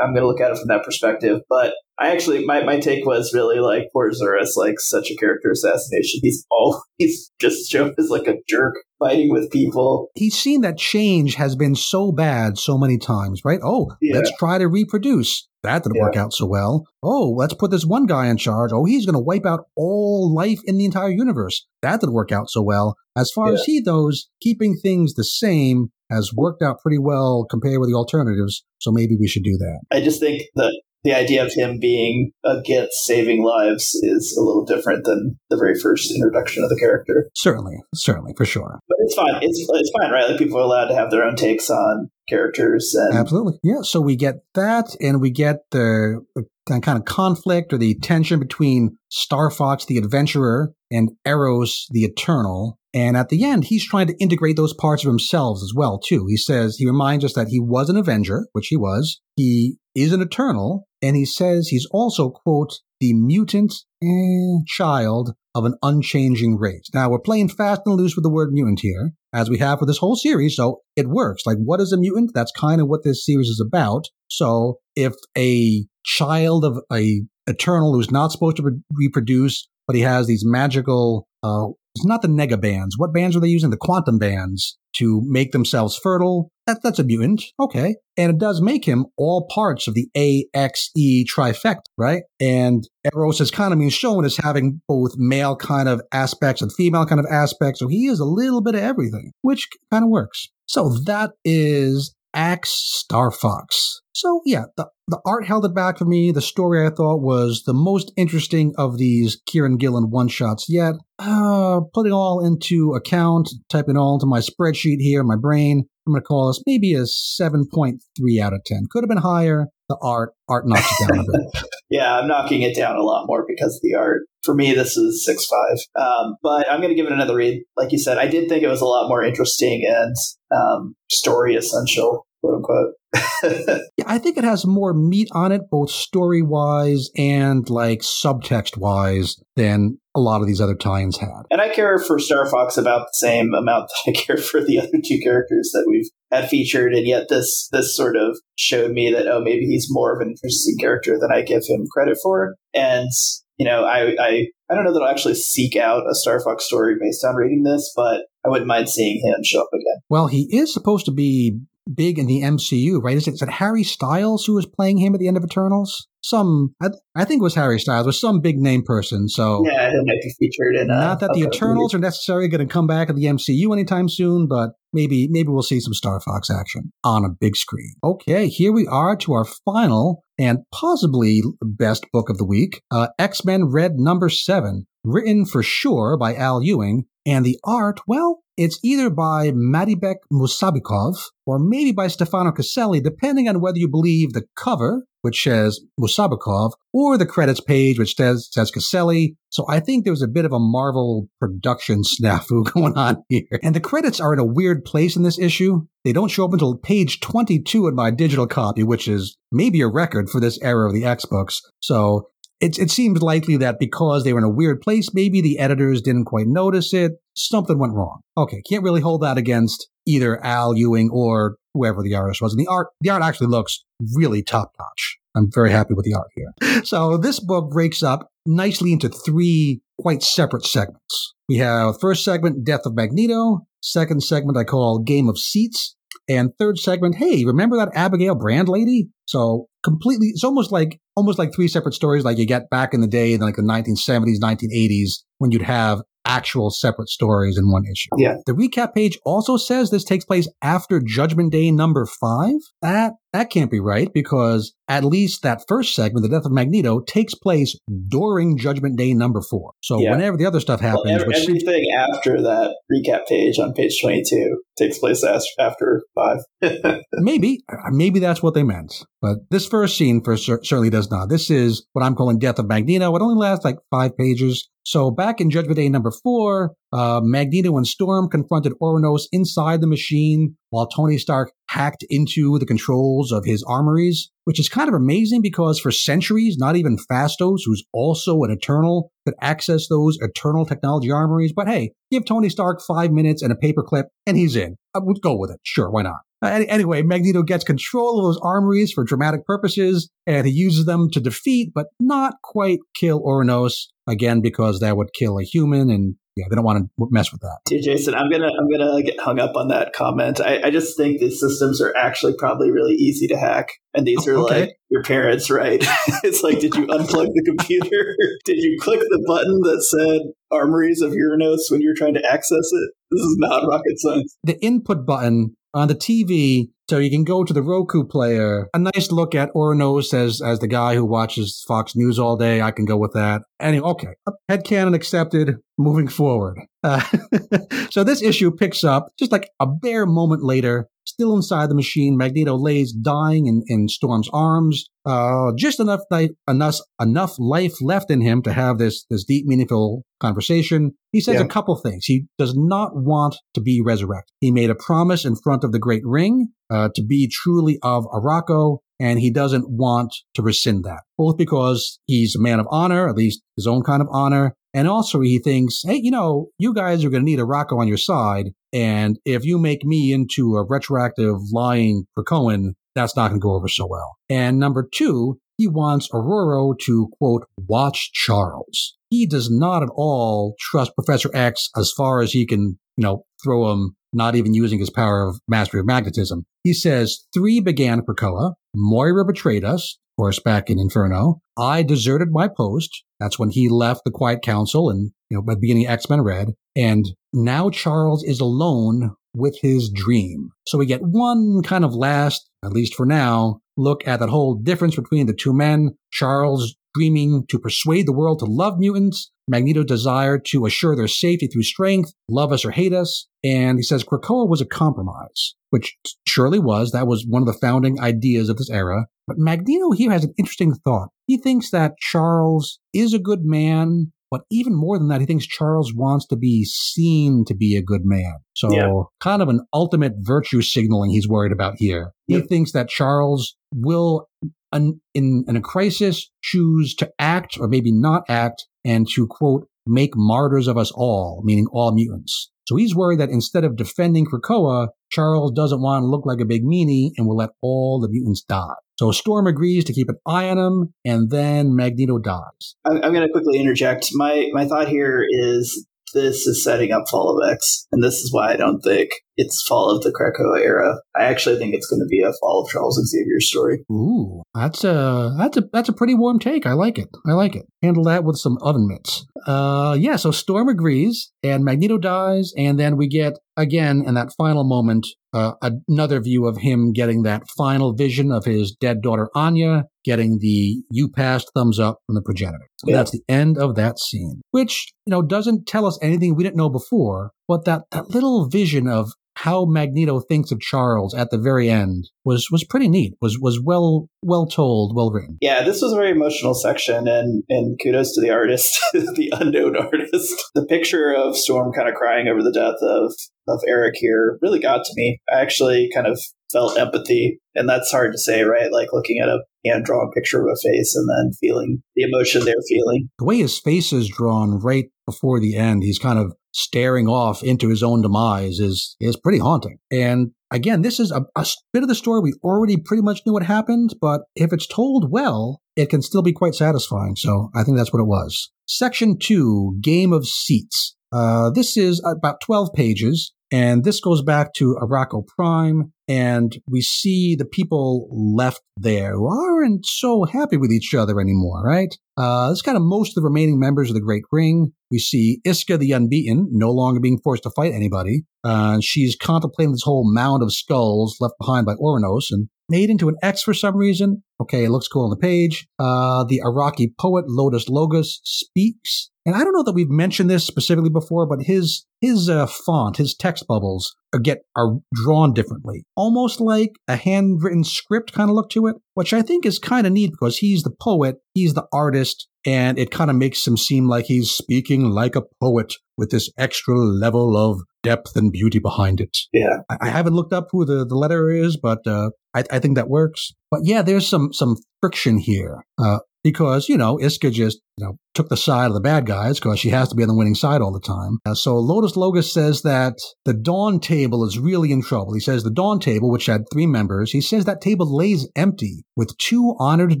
S2: I'm going to look at it from that perspective. But I actually, my, my take was really like poor Zuras, like such a character assassination. He's always [LAUGHS] just shown as like a jerk fighting with people.
S1: He's seen that change has been so bad so many times, right? Oh, yeah. let's try to reproduce. That didn't yeah. work out so well. Oh, let's put this one guy in charge. Oh, he's going to wipe out all life in the entire universe. That didn't work out so well. As far yeah. as he knows, keeping things the same has worked out pretty well compared with the alternatives. So maybe we should do that.
S2: I just think that the idea of him being against saving lives is a little different than the very first introduction of the character.
S1: Certainly, certainly, for sure.
S2: But it's fine. It's it's fine, right? Like people are allowed to have their own takes on characters. And-
S1: Absolutely, yeah. So we get that, and we get the, the kind of conflict or the tension between Star Fox, the adventurer, and Eros, the eternal. And at the end, he's trying to integrate those parts of himself as well, too. He says, he reminds us that he was an Avenger, which he was. He is an Eternal. And he says he's also, quote, the mutant eh, child of an unchanging race. Now, we're playing fast and loose with the word mutant here, as we have for this whole series, so it works. Like, what is a mutant? That's kind of what this series is about. So, if a child of a eternal who's not supposed to re- reproduce, but he has these magical uh, it's not the nega bands. What bands are they using? The quantum bands to make themselves fertile. That, that's a mutant. Okay. And it does make him all parts of the AXE trifecta, right? And Eros is kind of being shown as having both male kind of aspects and female kind of aspects. So he is a little bit of everything, which kind of works. So that is Axe Star Fox. So yeah, the, the art held it back for me. The story I thought was the most interesting of these Kieron Gillen one shots yet. Uh, putting all into account, typing all into my spreadsheet here, my brain. I'm going to call this maybe a 7.3 out of 10. Could have been higher. The art, art knocks it down a bit. [LAUGHS]
S2: yeah, I'm knocking it down a lot more because of the art. For me, this is six five. Um, but I'm going to give it another read. Like you said, I did think it was a lot more interesting and um, story essential, quote unquote. [LAUGHS]
S1: yeah, I think it has more meat on it, both story wise and like subtext wise, than a lot of these other tie-ins had.
S2: And I care for Star Fox about the same amount [LAUGHS] that I care for the other two characters that we've had featured, and yet this this sort of showed me that oh maybe he's more of an interesting character than I give him credit for. And you know, I I, I don't know that I'll actually seek out a Star Fox story based on reading this, but I wouldn't mind seeing him show up again.
S1: Well, he is supposed to be big in the MCU, right? Is it, is it Harry Styles who was playing him at the end of Eternals? Some, I, I think it was Harry Styles, was some big name person. So
S2: yeah, he might be featured in. Uh,
S1: not that the Eternals movie. are necessarily going to come back in the MCU anytime soon, but maybe maybe we'll see some Star Fox action on a big screen. Okay, here we are to our final and possibly best book of the week, uh, X Men Red Number Seven, written for sure by Al Ewing, and the art, well, It's either by Madibek Musabekov or maybe by Stefano Caselli, depending on whether you believe the cover, which says Musabekov, or the credits page, which says, says Caselli. So I think there was a bit of a Marvel production [LAUGHS] snafu going on here. And the credits are in a weird place in this issue. They don't show up until page 22 in my digital copy, which is maybe a record for this era of the X books. So it, it seems likely that because they were in a weird place, maybe the editors didn't quite notice it. Something went wrong. Okay, can't really hold that against either Al Ewing or whoever the artist was. And the art, the art actually looks really top notch. I'm very happy with the art here. So this book breaks up nicely into three quite separate segments. We have first segment, Death of Magneto. Second segment, I call Game of Seats. And third segment, hey, remember that Abigail Brand lady? So completely, it's almost like almost like three separate stories, like you get back in the day in like the 1970s, 1980s, when you'd have actual separate stories in one issue.
S2: Yeah.
S1: The recap page also says this takes place after Judgment Day number five. That that can't be right because at least that first segment, the death of Magneto, takes place during Judgment Day number four. So yeah. whenever the other stuff happens, well,
S2: every, everything after that recap page on page twenty-two takes place after five. [LAUGHS]
S1: maybe, maybe that's what they meant. But this first scene for certainly does not. This is what I'm calling Death of Magneto. It only lasts like five pages. So back in Judgment Day number four, uh, Magneto and Storm confronted Uranos inside the machine while Tony Stark hacked into the controls of his armories, which is kind of amazing because for centuries, not even Phastos, who's also an Eternal, could access those Eternal technology armories. But hey, give Tony Stark five minutes and a paperclip and he's in. I would go with it. Sure, why not? Uh, anyway, Magneto gets control of those armories for dramatic purposes, and he uses them to defeat, but not quite kill Uranos, again, because that would kill a human, and yeah, they don't want to mess with that.
S2: Dude, Jason, I'm gonna I'm gonna get hung up on that comment. I, I just think these systems are actually probably really easy to hack, and these oh, are okay. like your parents, right? [LAUGHS] it's like, did you unplug the computer? [LAUGHS] did you click the button that said "Armories of Uranos" when you're trying to access it? This is not rocket science.
S1: The input button on the TV. So you can go to the Roku player. A nice look at Uranos as, as the guy who watches Fox News all day. I can go with that. Anyway, okay. Headcanon accepted. Moving forward. Uh, [LAUGHS] so this issue picks up just like a bare moment later Still inside the machine, Magneto lays dying in, in Storm's arms. Uh, just enough, enough enough life left in him to have this this deep, meaningful conversation. He says yeah. a couple things. He does not want to be resurrected. He made a promise in front of the Great Ring uh, to be truly of Arakko, and he doesn't want to rescind that. Both because he's a man of honor, at least his own kind of honor, and also he thinks, hey, you know, you guys are going to need Arakko on your side. And if you make me into a retroactive lying Krakoan, that's not going to go over so well. And number two, he wants Ororo to, quote, watch Charles. He does not at all trust Professor X as far as he can, you know, throw him, not even using his power of mastery of magnetism. He says, three began Krakoa. Moira betrayed us, of course, back in Inferno. I deserted my post. That's when he left the Quiet Council and, you know, by beginning X-Men Red. And now Charles is alone with his dream. So we get one kind of last, at least for now, look at that whole difference between the two men. Charles dreaming to persuade the world to love mutants. Magneto desire to assure their safety through strength, love us or hate us. And he says Krakoa was a compromise, which surely was. That was one of the founding ideas of this era. But Magneto here has an interesting thought. He thinks that Charles is a good man, but even more than that, he thinks Charles wants to be seen to be a good man. So, yeah. kind of an ultimate virtue signaling he's worried about here. He thinks that Charles will, in, in a crisis, choose to act or maybe not act and to, quote, make martyrs of us all, meaning all mutants. So he's worried that instead of defending Krakoa, Charles doesn't want to look like a big meanie and will let all the mutants die. So Storm agrees to keep an eye on him, and then Magneto dies.
S2: I'm, I'm going to quickly interject. My my thought here is this is setting up Fall of X, and this is why I don't think it's Fall of the Krakoa era. I actually think it's going to be a Fall of Charles Xavier story.
S1: Ooh, that's a that's a that's a pretty warm take. I like it. I like it. Handle that with some oven mitts. Uh, yeah. So Storm agrees, and Magneto dies, and then we get again in that final moment uh, another view of him getting that final vision of his dead daughter Anya, getting the you passed thumbs up from the progenitor. Yeah. That's the end of that scene, which, you know, doesn't tell us anything we didn't know before, but that, that little vision of how Magneto thinks of Charles at the very end was was pretty neat. Was was well well told, well written.
S2: Yeah, this was a very emotional section, and and kudos to the artist, [LAUGHS] the unknown artist. The picture of Storm kind of crying over the death of of Erik here really got to me. I actually kind of felt empathy, and that's hard to say, right? Like looking at a hand drawn picture of a face and then feeling the emotion they're feeling.
S1: The way his face is drawn right before the end, he's kind of staring off into his own demise is is pretty haunting. And again, this is a, a, bit of the story we already pretty much knew what happened, but if it's told well, it can still be quite satisfying. So I think that's what it was. Section two, Game of Seats. Uh, this is about 12 pages. And this goes back to Arakko Prime, and we see the people left there who aren't so happy with each other anymore, right? Uh, this is kind of most of the remaining members of the Great Ring. We see Isca the Unbeaten no longer being forced to fight anybody. Uh, she's contemplating this whole mound of skulls left behind by Uranos and made into an X for some reason. Okay, it looks cool on the page. Uh, the Arakkii poet Lotus Logos speaks and I don't know that we've mentioned this specifically before, but his his uh, font, his text bubbles get are drawn differently, almost like a handwritten script kind of look to it, which I think is kind of neat because he's the poet, he's the artist, and it kind of makes him seem like he's speaking like a poet with this extra level of depth and beauty behind it.
S2: Yeah,
S1: I, I haven't looked up who the, the letter is, but uh, I, I, think that works. But yeah, there's some some friction here. Uh, because, you know, Isca just, you know, took the side of the bad guys because she has to be on the winning side all the time. Uh, so Lotus Logos says that the Dawn table is really in trouble. He says the Dawn table, which had three members, he says that table lays empty with two honored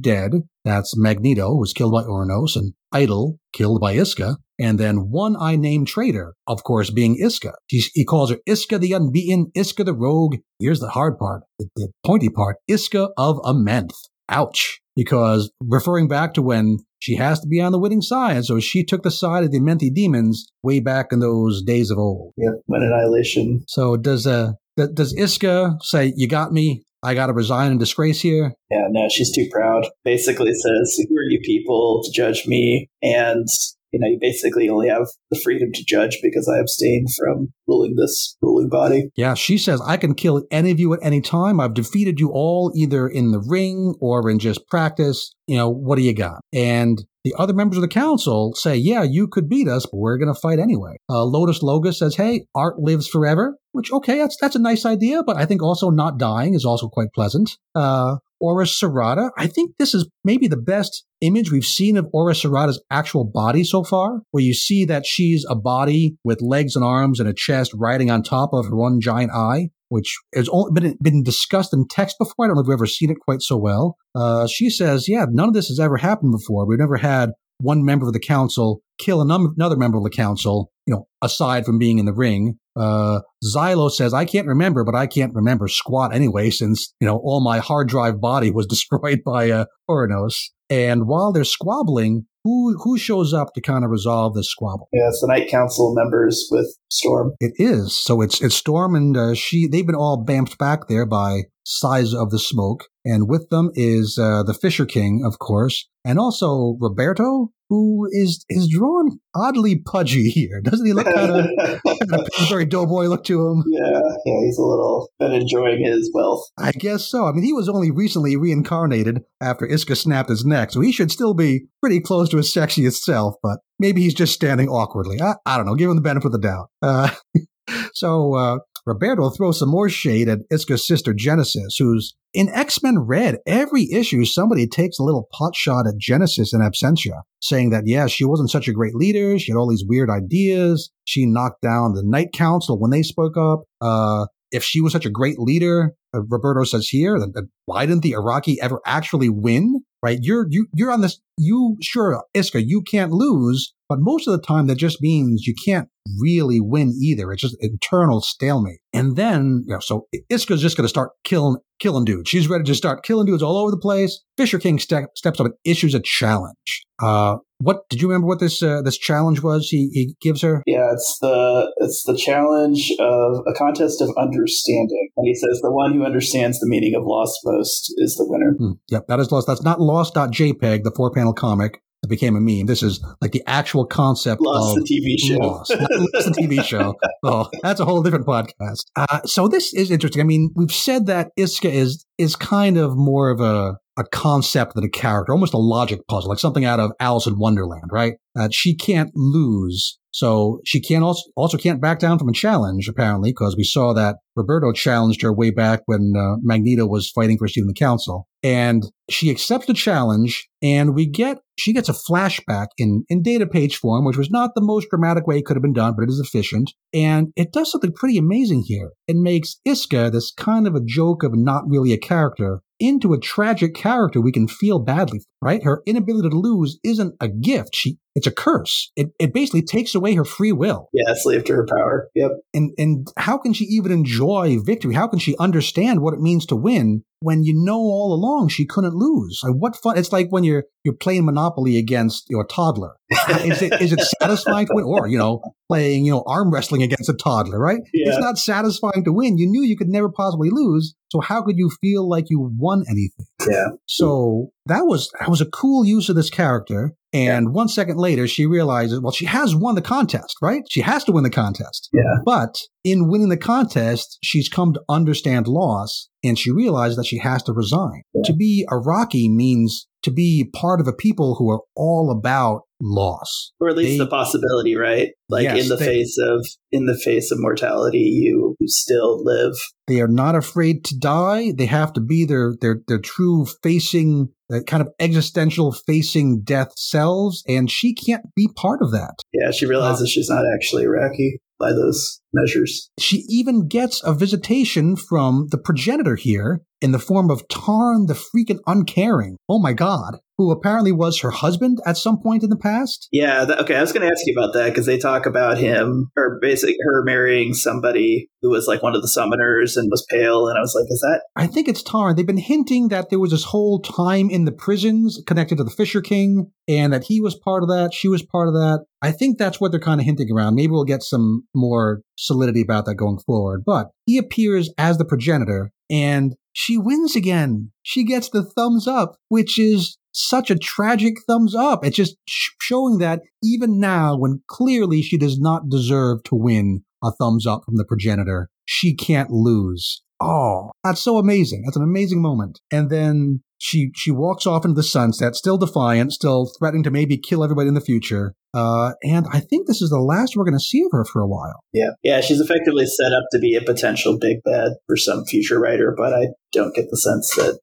S1: dead. That's Magneto, who was killed by Uranos, and Idyll, killed by Isca, and then one I named traitor, of course, being Isca. He, he calls her Isca the Unbeaten, Isca the Rogue. Here's the hard part, the, the pointy part, Isca of Amenth. Ouch because referring back to when she has to be on the winning side, so she took the side of the Menti demons way back in those days of old.
S2: Yeah, when annihilation.
S1: So does uh does Isca say, "You got me"? I got to resign in disgrace here.
S2: Yeah, no, she's too proud. Basically says, Who are you people to judge me? And you know, you basically only have the freedom to judge because I abstain from ruling this ruling body.
S1: Yeah, she says, I can kill any of you at any time. I've defeated you all either in the ring or in just practice. You know, what do you got? And the other members of the council say, yeah, you could beat us, but we're going to fight anyway. Uh, Lotus Logos says, hey, art lives forever, which, okay, that's, that's a nice idea, but I think also not dying is also quite pleasant. Uh, Ora Serrata. I think this is maybe the best image we've seen of Ora Serrata's actual body so far, where you see that she's a body with legs and arms and a chest riding on top of her one giant eye, which has only been, been discussed in text before. I don't know if we've ever seen it quite so well. Uh, she says, yeah, none of this has ever happened before. We've never had one member of the council kill another member of the council, you know, aside from being in the ring. Uh, Xilo says, I can't remember, but I can't remember squat anyway, since, you know, all my hard drive body was [LAUGHS] destroyed by, uh, Uranos. And while they're squabbling, who who shows up to kind of resolve this squabble?
S2: Yeah, it's the Night Council members with Storm.
S1: It is. So it's it's Storm and uh, she. They've been all bamped back there by size of the smoke, and with them is uh, the Fisher King, of course, and also Roberto, who is is drawn oddly pudgy here. Doesn't he look kind of, kind of very doughboy look to him?
S2: Yeah, yeah, he's a little been enjoying his wealth.
S1: I guess so. I mean, he was only recently reincarnated after Isca snapped his neck, so he should still be pretty close to his sexiest self. But maybe he's just standing awkwardly. I, I don't know. Give him the benefit of the doubt. Uh, [LAUGHS] so uh, Roberto throws some more shade at Isca's sister Genesis, who's in X Men Red. Every issue, somebody takes a little pot shot at Genesis in absentia, saying that, yeah, she wasn't such a great leader. She had all these weird ideas. She knocked down the Night Council when they spoke up. Uh, if she was such a great leader, uh, Roberto says here, then why didn't the Arakkii ever actually win? Right? You're you you're on this. You sure, Isca, you can't lose But most of the time, that just means you can't really win either. It's just internal stalemate. And then, you know, so Isca's just going to start killing, killing dudes. She's ready to start killing dudes all over the place. Fisher King ste- steps up and issues a challenge. Uh, what did you remember? What this uh, this challenge was? He he gives her.
S2: Yeah, it's the it's the challenge of a contest of understanding, and he says the one who understands the meaning of Lost most is the winner.
S1: Hmm. Yep, that is Lost. That's not Lost.jpg, the four panel comic that became a meme. This is like the actual concept
S2: Lost
S1: of
S2: the TV show.
S1: Lost, Lost the TV show. [LAUGHS] Oh, that's a whole different podcast. Uh, so this is interesting. I mean, we've said that Isca is is kind of more of a a concept than a character, almost a logic puzzle, like something out of Alice in Wonderland, right? That she can't lose. So she can't also, also can't back down from a challenge, apparently, because we saw that Roberto challenged her way back when uh, Magneto was fighting for a seat in the council. And she accepts the challenge, and we get, she gets a flashback in, in data page form, which was not the most dramatic way it could have been done, but it is efficient. And it does something pretty amazing here. It makes Isca this kind of a joke of not really a character into a tragic character we can feel badly, right? Her inability to lose isn't a gift. She it's a curse. It, it basically takes away her free will.
S2: Yeah, slave to her power. Yep.
S1: And and how can she even enjoy victory? How can she understand what it means to win when you know all along she couldn't lose? Like what fun! It's like when you're you're playing Monopoly against your toddler. is it is it satisfying to win, or you know playing you know arm wrestling against a toddler? Right? Yeah. It's not satisfying to win. You knew you could never possibly lose. So how could you feel like you won anything?
S2: Yeah.
S1: So that was that was a cool use of this character. And yeah. one second later, she realizes, well, she has won the contest, right? She has to win the contest.
S2: Yeah.
S1: But in winning the contest, she's come to understand loss and she realizes that she has to resign. Yeah. To be Arakkii means to be part of a people who are all about loss
S2: or at least they, the possibility right like yes, in the they, face of in the face of mortality you, still live
S1: they are not afraid to die they have to be their their their true facing uh, kind of existential facing death selves and she can't be part of that
S2: yeah she realizes uh, she's not actually Arakkii by those measures.
S1: She even gets a visitation from the progenitor here in the form of Tarn the freaking uncaring. Oh my God. Who apparently was her husband at some point in the past?
S2: Yeah, th- okay. I was going to ask you about that because they talk about him, or basically her marrying somebody who was like one of the summoners and was pale. And I was like, is that?
S1: I think it's Tarn. They've been hinting that there was this whole time in the prisons connected to the Fisher King and that he was part of that. She was part of that. I think that's what they're kind of hinting around. Maybe we'll get some more solidity about that going forward. But he appears as the progenitor and she wins again. She gets the thumbs up, which is such a tragic thumbs up. It's just showing that even now, when clearly she does not deserve to win a thumbs up from the progenitor, she can't lose. Oh, that's so amazing. That's an amazing moment. And then she she walks off into the sunset, still defiant, still threatening to maybe kill everybody in the future. Uh, and I think this is the last we're going to see of her for a while.
S2: Yeah, yeah, she's effectively set up to be a potential big bad for some future writer, but I don't get the sense that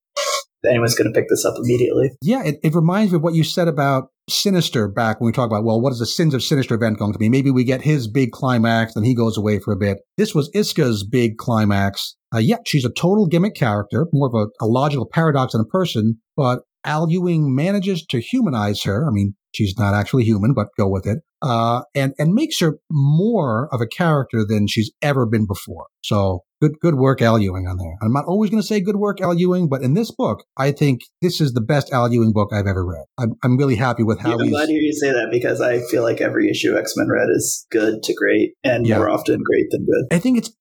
S2: anyone's going to pick this up immediately.
S1: Yeah, it, it reminds me of what you said about Sinister back when we talk about, well, what is the Sins of Sinister event going to be? Maybe we get his big climax, then he goes away for a bit. This was Isca's big climax. Uh, yeah, she's a total gimmick character, more of a, a logical paradox than a person, but Al Ewing manages to humanize her. I mean, she's not actually human, but go with it. Uh, and, and makes her more of a character than she's ever been before. So good, good work, Al Ewing on there. I'm not always going to say good work, Al Ewing, but in this book, I think this is the best Al Ewing book I've ever read. I'm, I'm really happy with how yeah,
S2: I'm glad to hear you say that because I feel like every issue X Men Red is good to great and yeah. more often great than good.
S1: I think it's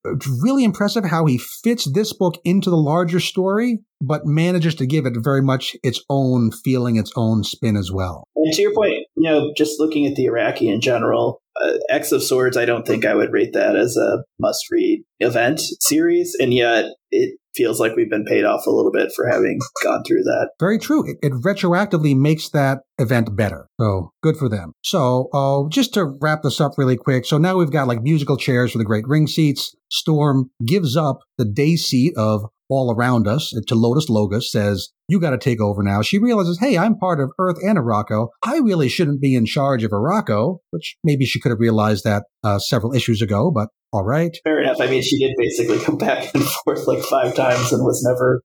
S1: really impressive how he fits this book into the larger story, but manages to give it very much its own feeling, its own spin as well.
S2: And to your point, you know, just looking at the Arakkii in general, uh, X of Swords, I don't think I would rate that as a must read event series. And yet it feels like we've been paid off a little bit for having gone through that.
S1: Very true. It, it retroactively makes that event better. So good for them. So uh, just to wrap this up really quick. So now we've got like musical chairs for the great ring seats. Storm gives up the day seat of all around us to Lotus Logos says, you got to take over now. She realizes, hey, I'm part of Earth and Arakko. I really shouldn't be in charge of Arakko, which maybe she could have realized that uh, several issues ago, but all right.
S2: Fair enough. I mean, she did basically come back and [LAUGHS] forth like five times and was never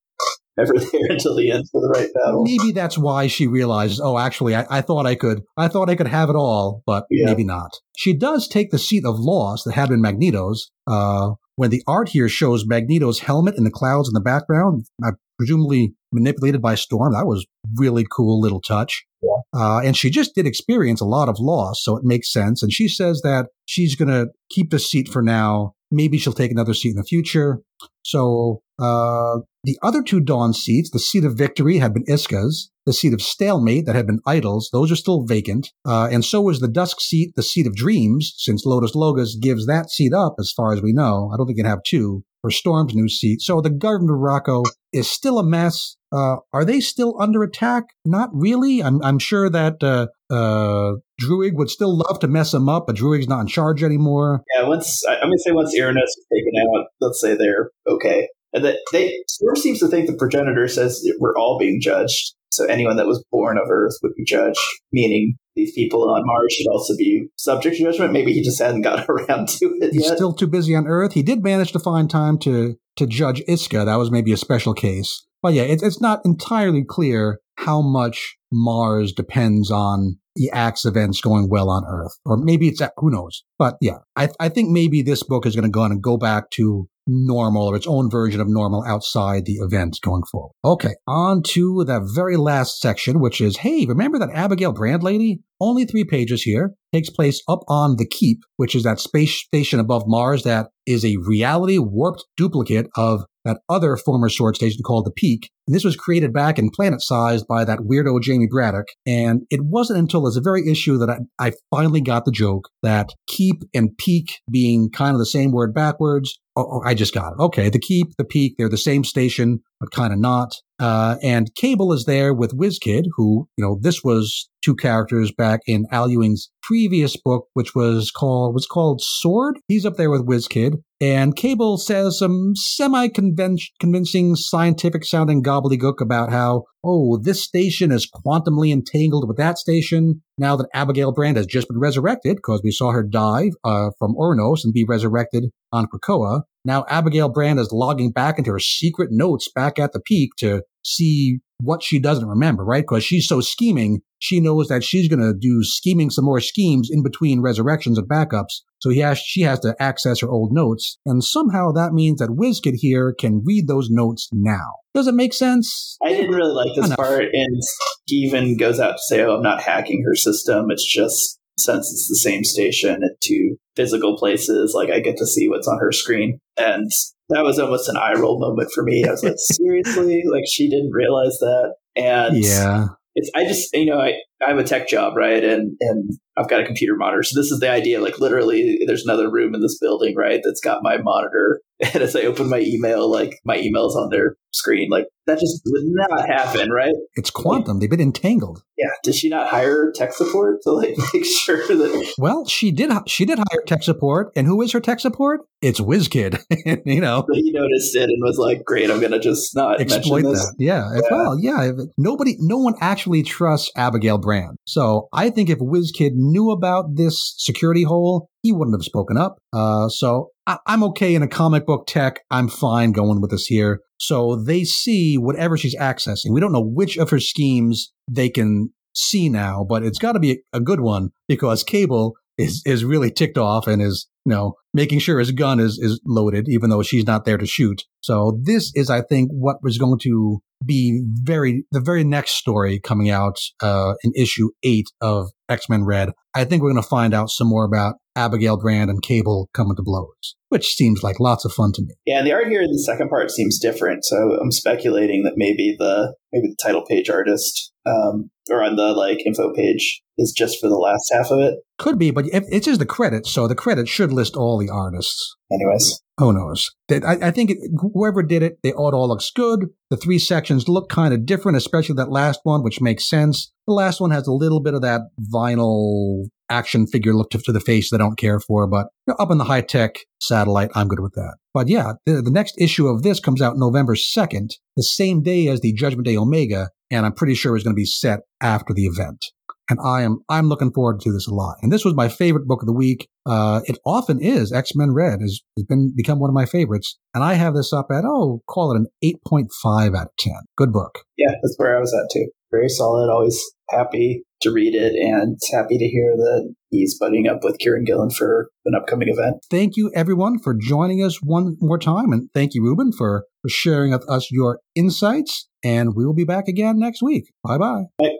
S2: ever there [LAUGHS] until the end for the right battle.
S1: Maybe that's why she realizes, oh, actually, I, I thought I could, I thought I could have it all, but yeah. maybe not. She does take the seat of loss that had been Magneto's. Uh, when the art here shows Magneto's helmet and the clouds in the background, uh, presumably manipulated by Storm, that was really cool little touch. Yeah. Uh, and she just did experience a lot of loss, so it makes sense. And she says that she's going to keep the seat for now. Maybe she'll take another seat in the future. So uh, the other two Dawn seats, the seat of victory, had been Isca's. The seat of stalemate that had been Idyll's, those are still vacant. Uh, and so was the Dusk seat, the seat of dreams, since Lotus Logos gives that seat up, as far as we know. I don't think can have two for Storm's new seat. So the government of Arakko is still a mess. Uh, are they still under attack? Not really. I'm, I'm sure that uh, uh, Druig would still love to mess them up, but Druig's not in charge anymore.
S2: Yeah, once I'm gonna say once Uranos is taken out, let's say they're okay. And that they Storm seems to think the progenitor says we're all being judged. So anyone that was born of Earth would be judged, meaning these people on Mars should also be subject to judgment. Maybe he just hadn't got [LAUGHS] around to it.
S1: He's
S2: yet.
S1: still too busy on Earth. He did manage to find time to to judge Isca. That was maybe a special case. But yeah, it's it's not entirely clear how much Mars depends on the Axe events going well on Earth, or maybe it's that who knows. But yeah, I I think maybe this book is going to go on and go back to normal or its own version of normal outside the event going forward. Okay, on to the very last section, which is hey, remember that Abigail Brand lady? Only three pages here. Takes place up on the Keep, which is that space station above Mars that is a reality warped duplicate of that other former sword station called the Peak. And this was created back in planet Sized by that weirdo Jamie Braddock. And it wasn't until this very issue that I, I finally got the joke that keep and peak being kind of the same word backwards Oh, oh, I just got it. Okay. The keep, the peak, they're the same station, but kind of not. Uh, and Cable is there with WizKid, who, you know, this was two characters back in Al Ewing's previous book, which was called, was called Sword. He's up there with WizKid. And Cable says some semi convincing scientific sounding gobbledygook about how, oh, this station is quantumly entangled with that station. Now that Abigail Brand has just been resurrected, because we saw her die uh, from Uranos and be resurrected on Krakoa. Now Abigail Brand is logging back into her secret notes back at the peak to see what she doesn't remember, right? Because she's so scheming, she knows that she's going to do scheming some more schemes in between resurrections and backups. So he has, she has to access her old notes. And somehow that means that WizKid here can read those notes now. Does it make sense?
S2: I didn't really like this Enough. part. And he even goes out to say, oh, I'm not hacking her system. It's just since it's the same station at two physical places, like I get to see what's on her screen. And that was almost an eye roll moment for me. I was like, [LAUGHS] seriously? Like she didn't realize that. And
S1: yeah,
S2: it's, I just, you know, I, I have a tech job, right? And, and I've got a computer monitor. So this is the idea. Like literally there's another room in this building, right? That's got my monitor. [LAUGHS] And as I open my email, like my email's on their screen. Like that just would not happen, right?
S1: It's quantum. They've been entangled.
S2: Yeah. Did she not hire tech support to like [LAUGHS] make sure that?
S1: Well, she did. She did hire tech support, and who is her tech support? It's WizKid. [LAUGHS] you know,
S2: he noticed it and was like, "Great, I'm gonna just not exploit that."
S1: Yeah. yeah. Well, yeah. Nobody, no one actually trusts Abigail Brand. So I think if WizKid knew about this security hole, he wouldn't have spoken up. Uh, so I- I'm okay in a comic book tech. I'm fine going with this here. So they see whatever she's accessing. We don't know which of her schemes they can see now, but it's got to be a good one because Cable is is really ticked off and is you know making sure his gun is is loaded, even though she's not there to shoot. So this is, I think, what was going to be very the very next story coming out uh, in issue eight of X Men Red. I think we're going to find out some more about Abigail Brand and Cable coming to blows, which seems like lots of fun to me.
S2: Yeah, the art here in the second part seems different. So I'm speculating that maybe the maybe the title page artist um, or on the like info page is just for the last half of it.
S1: Could be, but it's just the credits, so the credits should list all the artists.
S2: Anyways,
S1: who knows? I, I think it, whoever did it, they all, all looks good. The three sections look kind of different, especially that last one, which makes sense. The last one has a little bit of that vinyl action figure look to, the face they don't care for, but up in the high tech satellite, I'm good with that. But yeah, the, the next issue of this comes out November 2nd, the same day as the Judgment Day Omega, and I'm pretty sure it's going to be set after the event. And I am I'm looking forward to this a lot. And this was my favorite book of the week. Uh, it often is X Men Red has, has been become one of my favorites, and I have this up at oh call it an eight point five out of ten. Good book.
S2: Yeah, that's where I was at too. Very solid. Always happy to read it and happy to hear that he's buddying up with Kieron Gillen for an upcoming event.
S1: Thank you, everyone, for joining us one more time. And thank you, Ruben, for, sharing with us your insights. And we will be back again next week. Bye-bye.
S2: Bye.